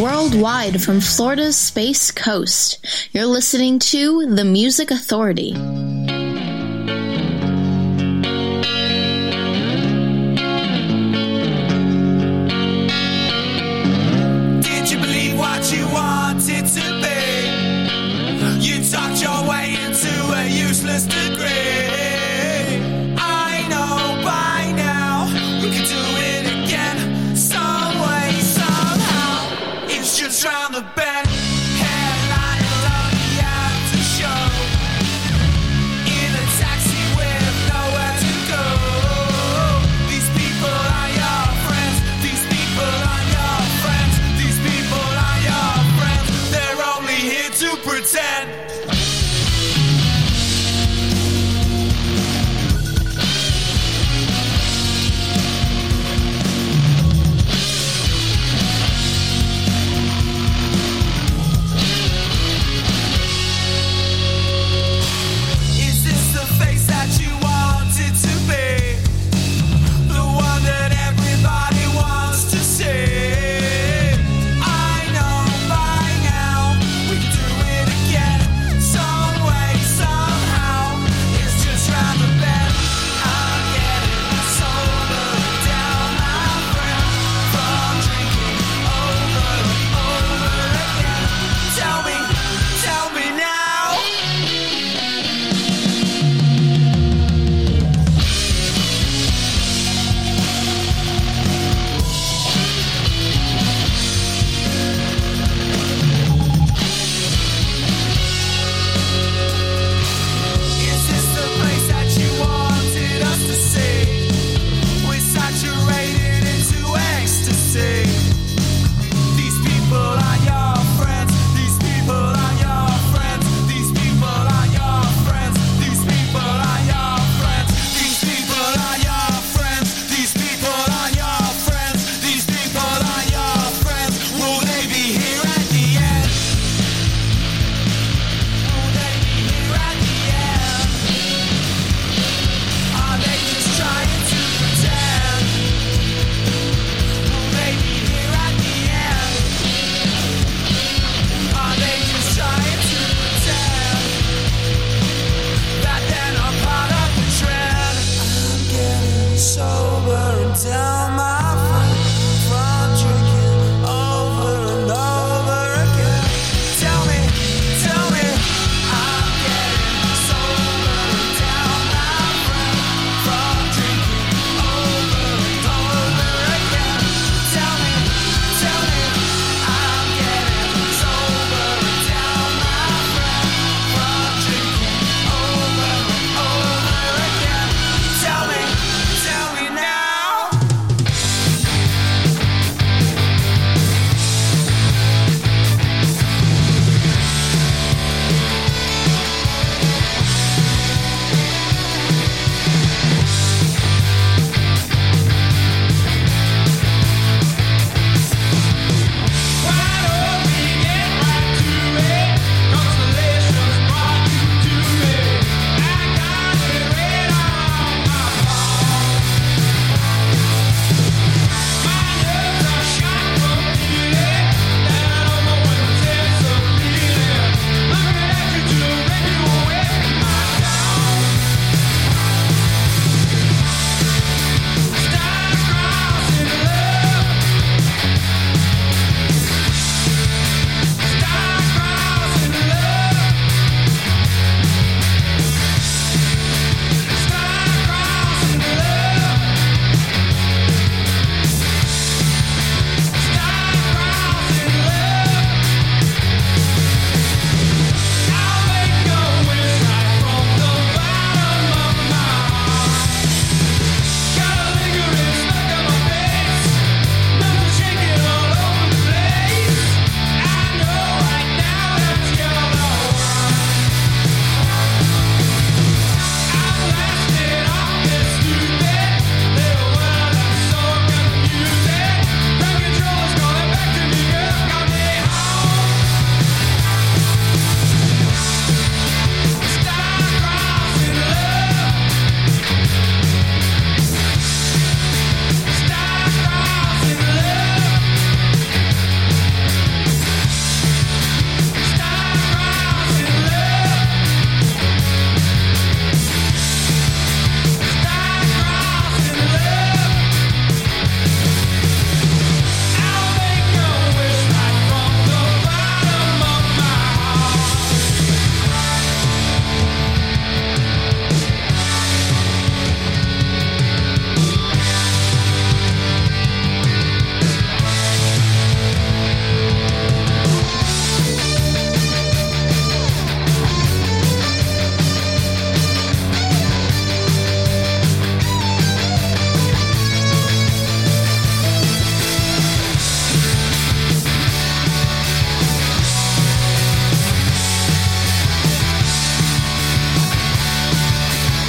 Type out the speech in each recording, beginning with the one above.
Worldwide from Florida's Space Coast, you're listening to The Music Authority.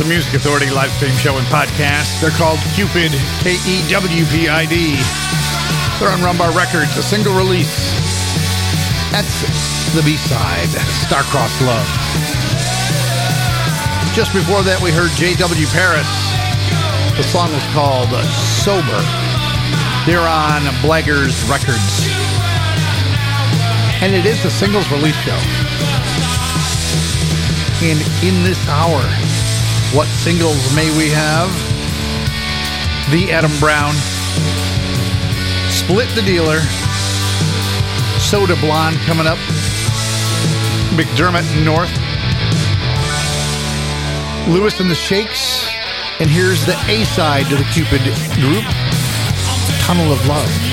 The Music Authority live stream show and podcast. They're called Kewpid, K E W P I D. They're on Rumbar Records, a single release. That's the B side, Star-Crossed Love. Just before that, we heard J.W. Paris. The song was called Sober. They're on Blaggers Records. And it is the singles release show. And in this hour, what singles may we have? The Adam Brown, Split the Dealer, Soda Blonde coming up, McDermott North, Lewis and the Shakes, and here's the A side to the Kewpid group, Tunnel of Love.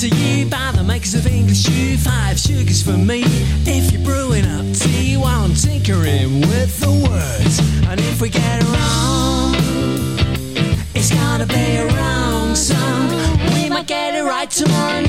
To you by the makers of English Stew. Five sugars for me. If you're brewing up tea while I'm tinkering with the words. And if we get it wrong, it's gonna be a wrong song. We might get it right tomorrow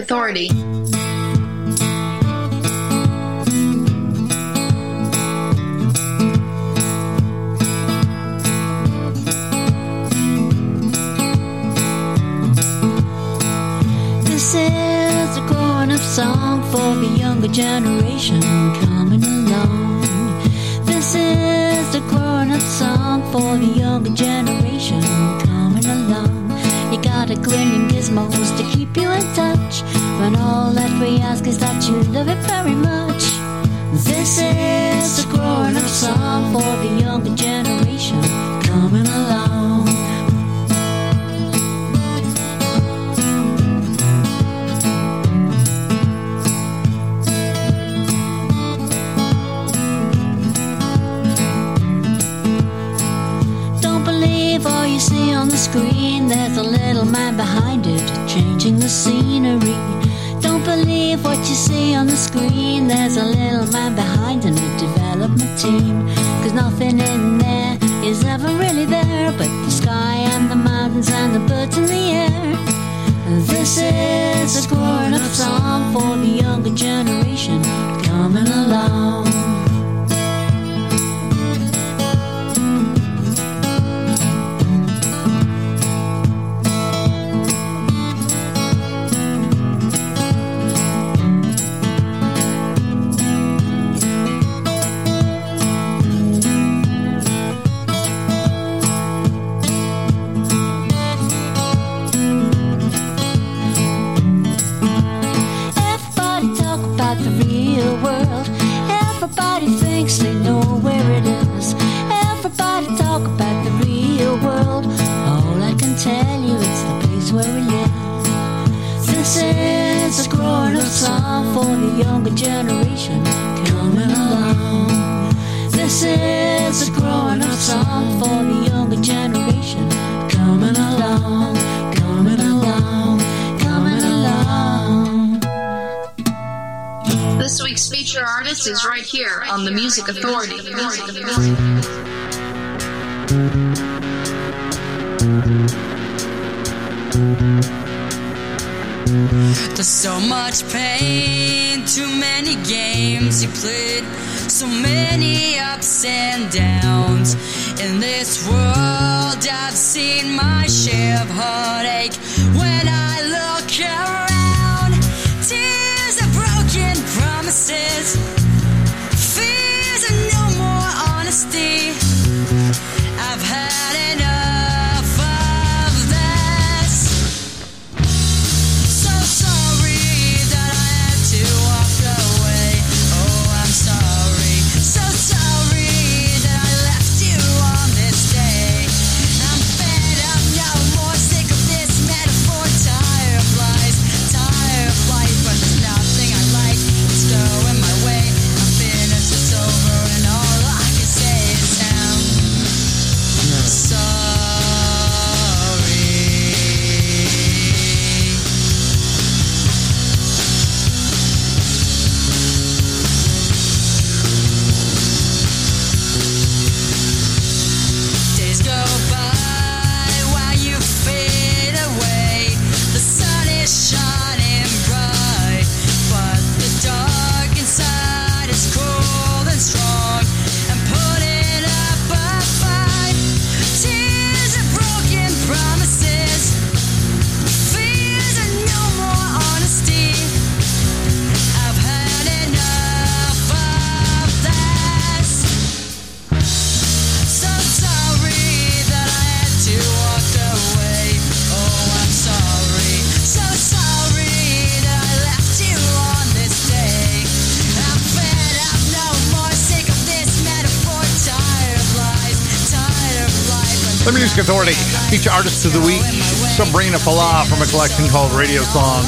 authority. Music Authority. Music Authority. There's so much pain, too many games you played, so many ups and downs. In this world, I've seen my share of heartache. When I look around, tears of broken promises honesty. The Music Authority. Feature artists of the week, Sabrina Falah from a collection called Radio Songs.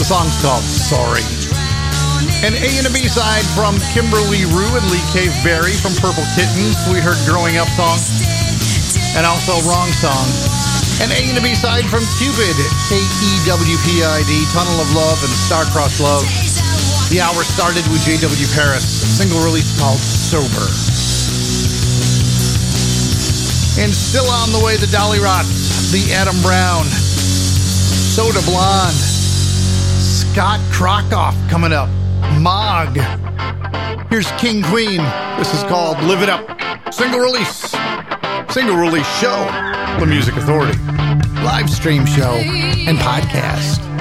The song's called Sorry. An A and a B side from Kimberley Rew and Lee Cave Berry from Purple Kittens. We heard Growing Up Song. And also Wrong Song. An A and a B side from Kewpid, K-E-W-P-I-D, Tunnel of Love and Star-Crossed Love. The hour started with J.W. Paris, a single release called Sober. And still on the way, the Dolly Rot, the Adam Brown, Soda Blonde, Scott Krokoff coming up, Mog. Here's King Queen. This is called Live It Up. Single release. Single release show. The Music Authority. Live stream show and podcast.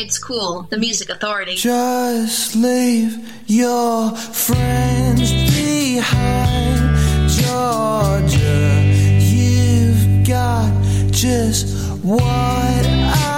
It's cool. The Music Authority. Just leave your friends behind, Georgia. You've got just what I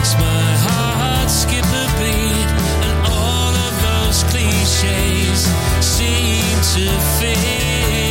makes my heart skip a beat, and all of those cliches seem to fit.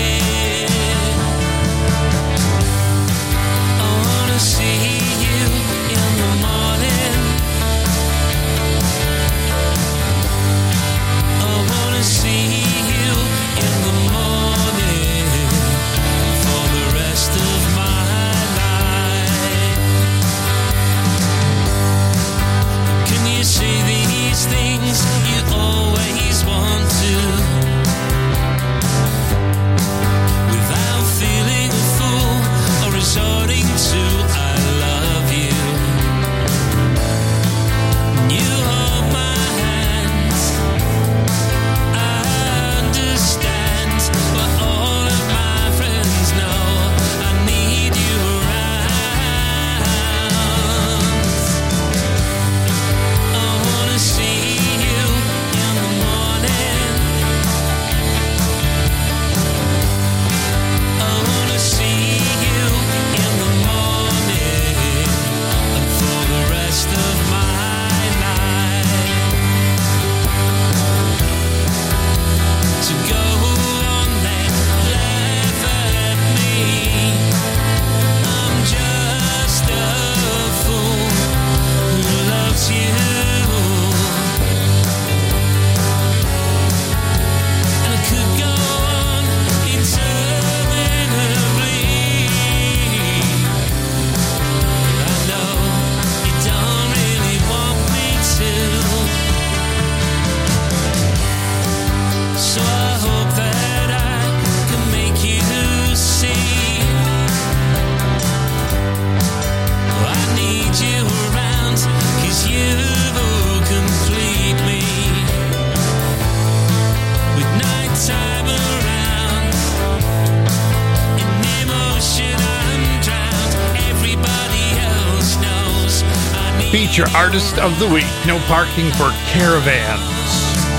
Feature Artist of the Week. No parking for caravans.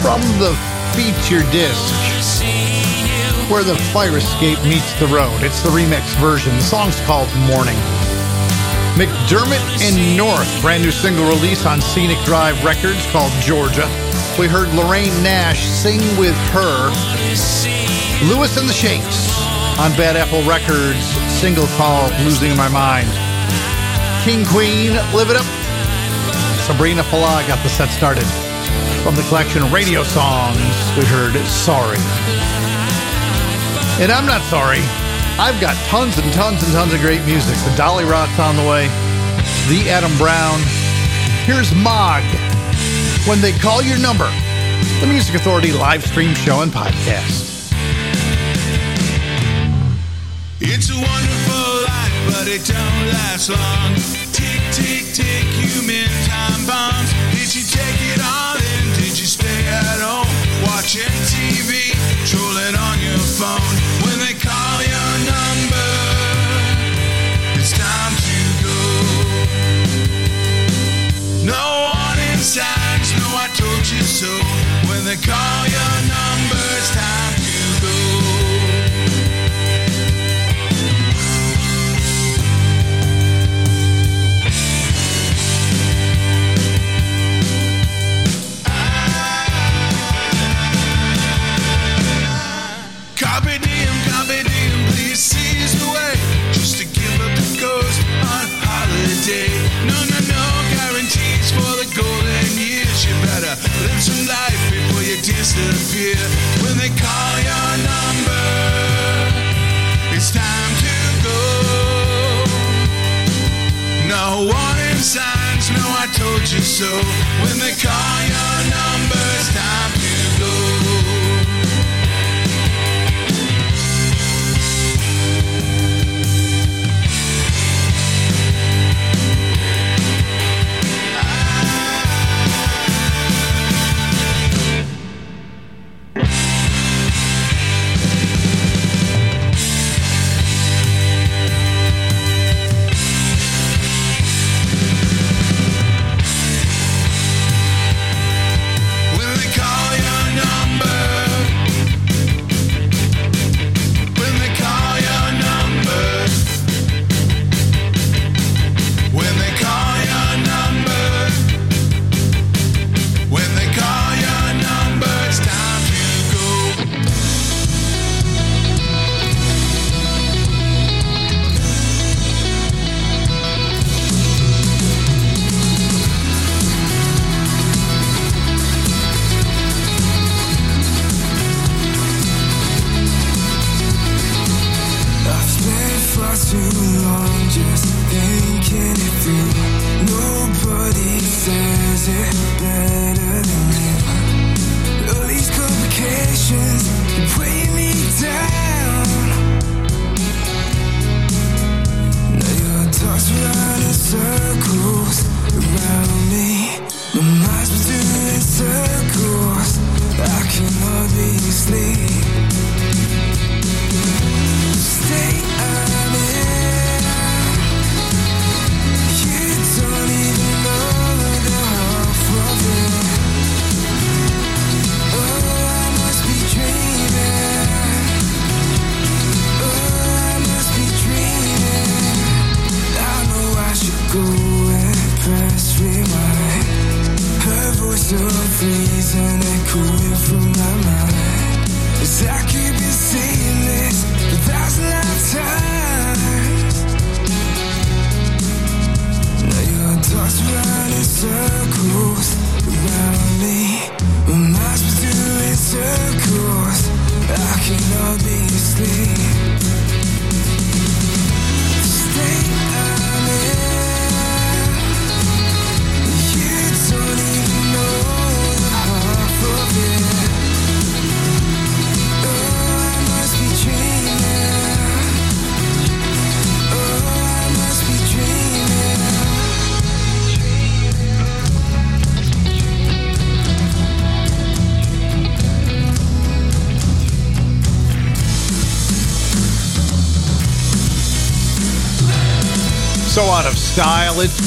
From the feature disc, where the fire escape meets the road. It's the remix version. The song's called Morning. McDermott and North, brand new single release on Scenic Drive Records called Georgia. We heard Lorraine Nash sing with her. Lewis and the Shakes on Bad Apple Records, single called Losing My Mind. King Queen, Live It Up. Sabrina Fallah got the set started. From the collection radio songs, we heard Sorry. And I'm not sorry. I've got tons and tons and tons of great music. The Dolly Rot's on the way. The Adam Brown. Here's Mog. When they call your number. The Music Authority live stream show and podcast. It's a wonderful life, but it don't last long. Tick, tick, tick, human time bombs. Did you take it all in? Did you stay at home watching TV, trolling on your phone? When they call your number, it's time to go. No warning signs, no, I told you so. When they call your number, it's time circles around me.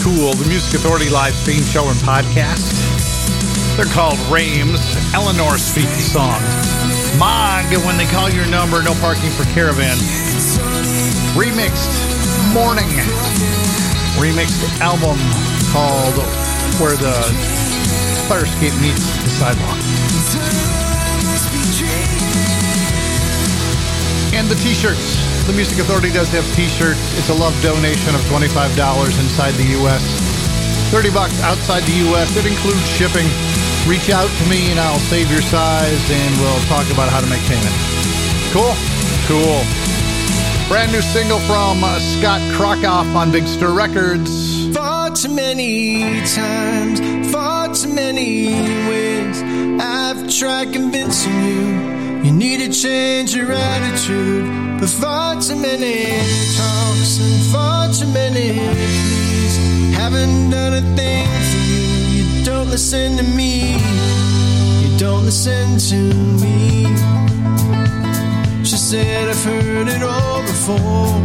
Cool. The Music Authority live stream show and podcast. They're called Rames. Eleanor speaks the song. Mog, when they call your number, no parking for caravan. Remixed Morning. Remixed album called Where the Fire Escape Meets the Sidewalk. And the t-shirts. The Music Authority does have t-shirts. It's a love donation of $25 inside the U.S. 30 bucks outside the U.S. It includes shipping. Reach out to me and I'll save your size and we'll talk about how to make payment. Cool? Cool. Brand new single from uh, Scott Krokoff on Big Stir Records. Far too many times, far too many ways. I've tried convincing you you need to change your attitude, but far too many talks and far too many pleas. Haven't done a thing for you. You don't listen to me. You don't listen to me. She said I've heard it all before.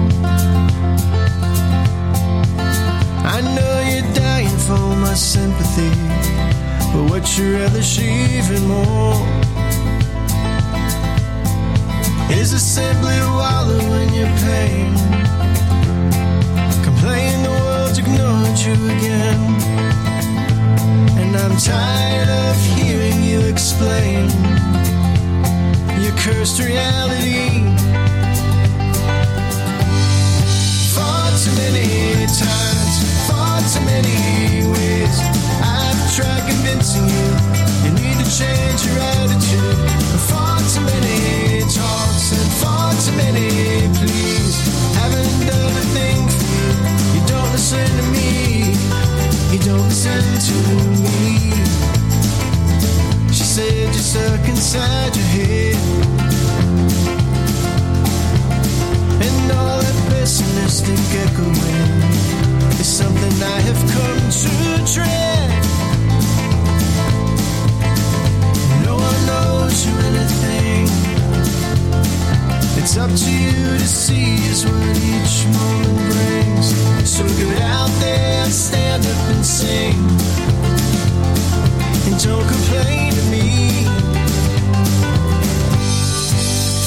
I know you're dying for my sympathy, but what you rather she even more is to simply wallow in your pain. Complain the world's ignored you again, and I'm tired of hearing you explain your cursed reality. Far too many times, far too many ways. I've tried convincing you you need to change your attitude. Far too many far too many please. Haven't done a thing for you. You don't listen to me. You don't listen to me. She said you're stuck inside your head. And all that pessimistic echoing is something I have come to dread. Seize what each moment brings. So get out there and stand up and sing. And don't complain to me.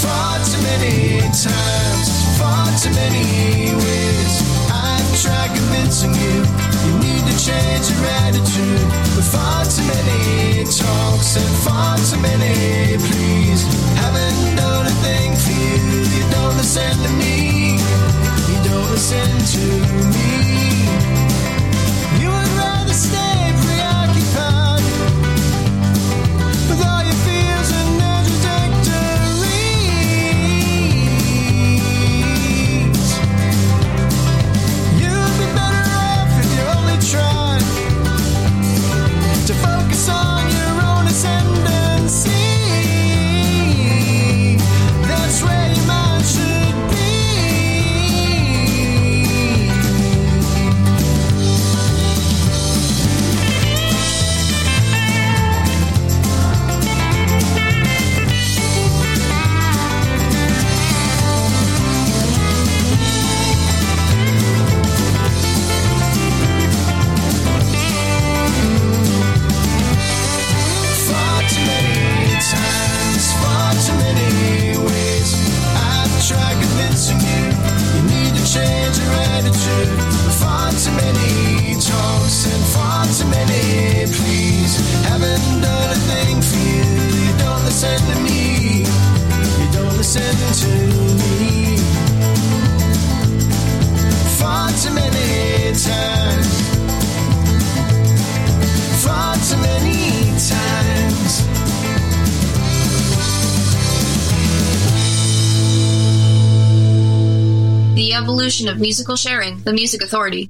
Far too many times, far too many ways. I've tried convincing you you need to change your attitude. But far too many talks and far too many pleas. Haven't done a thing for you. You don't listen to me. You don't listen to me. Listen to me. Far too many times. Far too many times. The evolution of musical sharing, the Music Authority.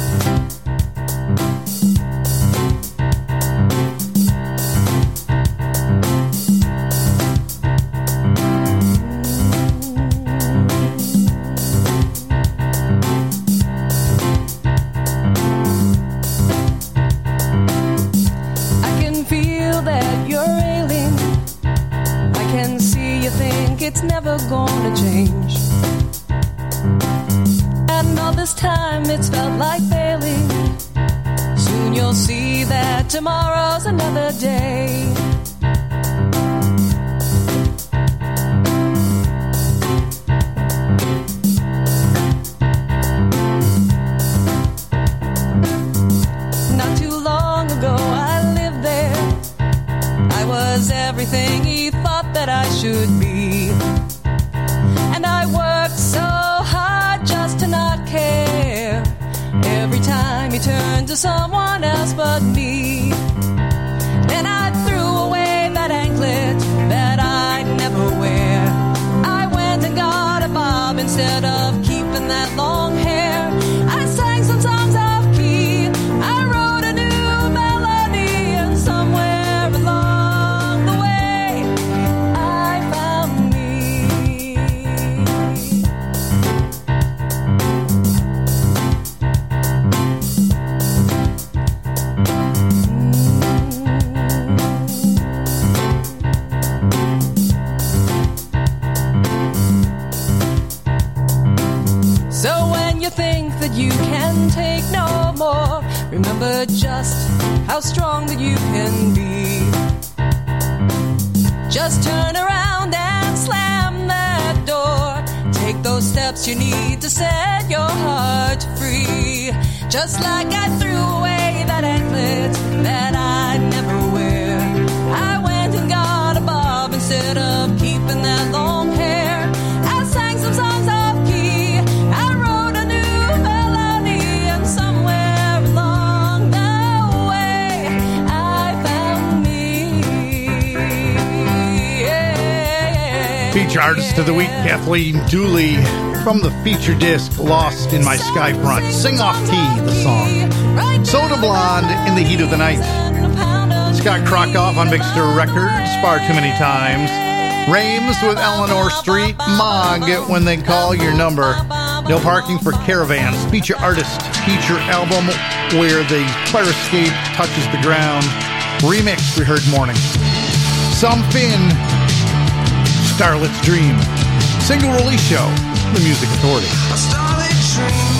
those steps you need to set your heart free. Just like I threw away that anklet that I Artist of the Week, Kathleen Dooley, from the feature disc Lost in My Skyfront. Sing Off Key, the song. Soda Blonde in the Heat of the Night. Scott Krokoff on Mixer Records, Far Too Many Times. Rames with Eleanor Street. Mog, When They Call Your Number. No Parking for Caravans, feature artist, feature album where the fire escape touches the ground. Remix, we heard morning. Some Finn Starlet's Dream. Single release show, The Music Authority.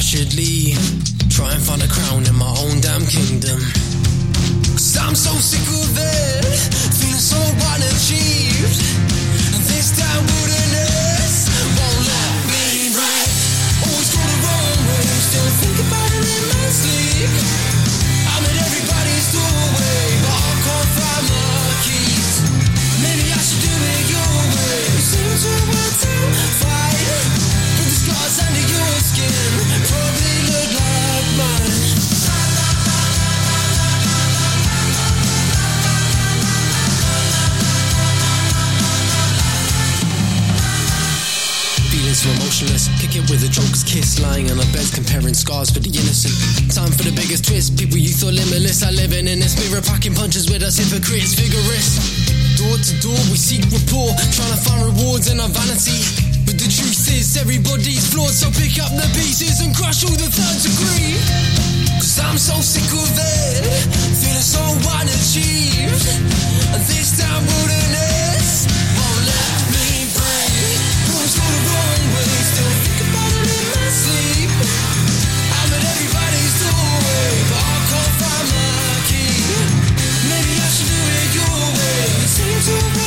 dashedly. Try and find a crown in my own damn kingdom. Cause I'm so sick of for the biggest twist. People you thought limitless are living in this mirror, packing punches with us hypocrites, vigorous. Door to door, we seek rapport, trying to find rewards in our vanity. But the truth is, everybody's flawed, so pick up the pieces and crush all the third degree. Cause I'm so sick of it, feeling so unachieved. This time wouldn't end. to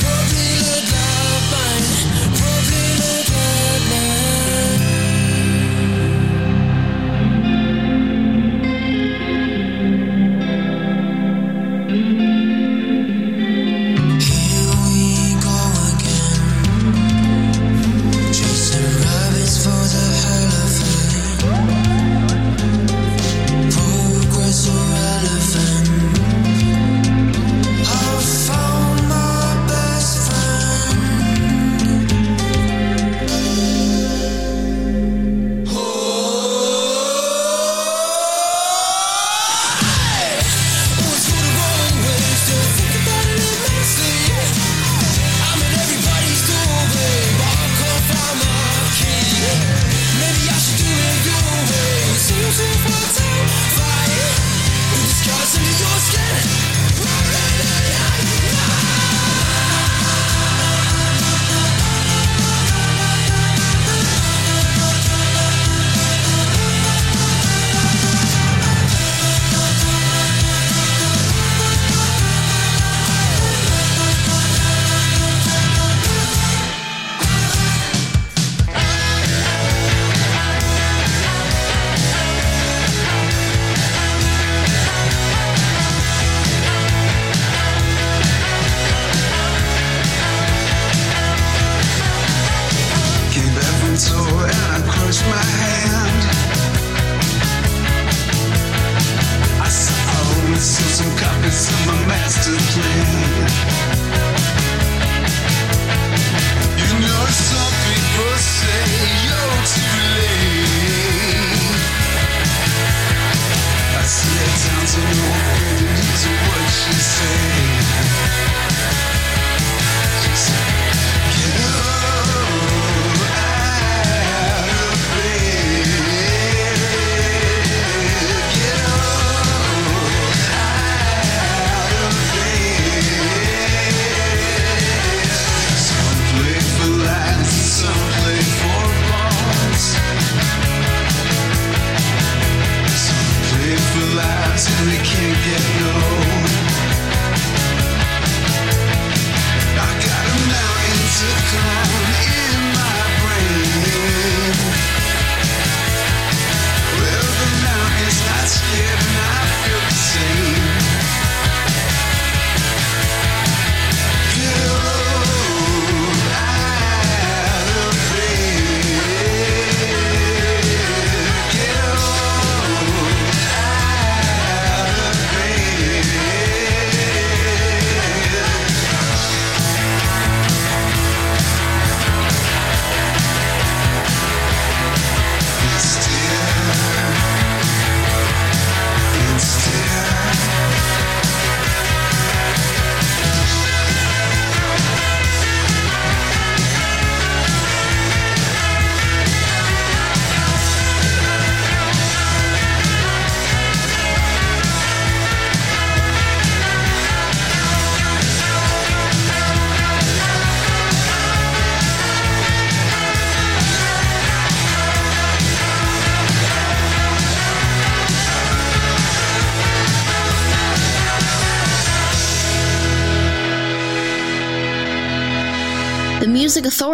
Probably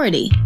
Authority.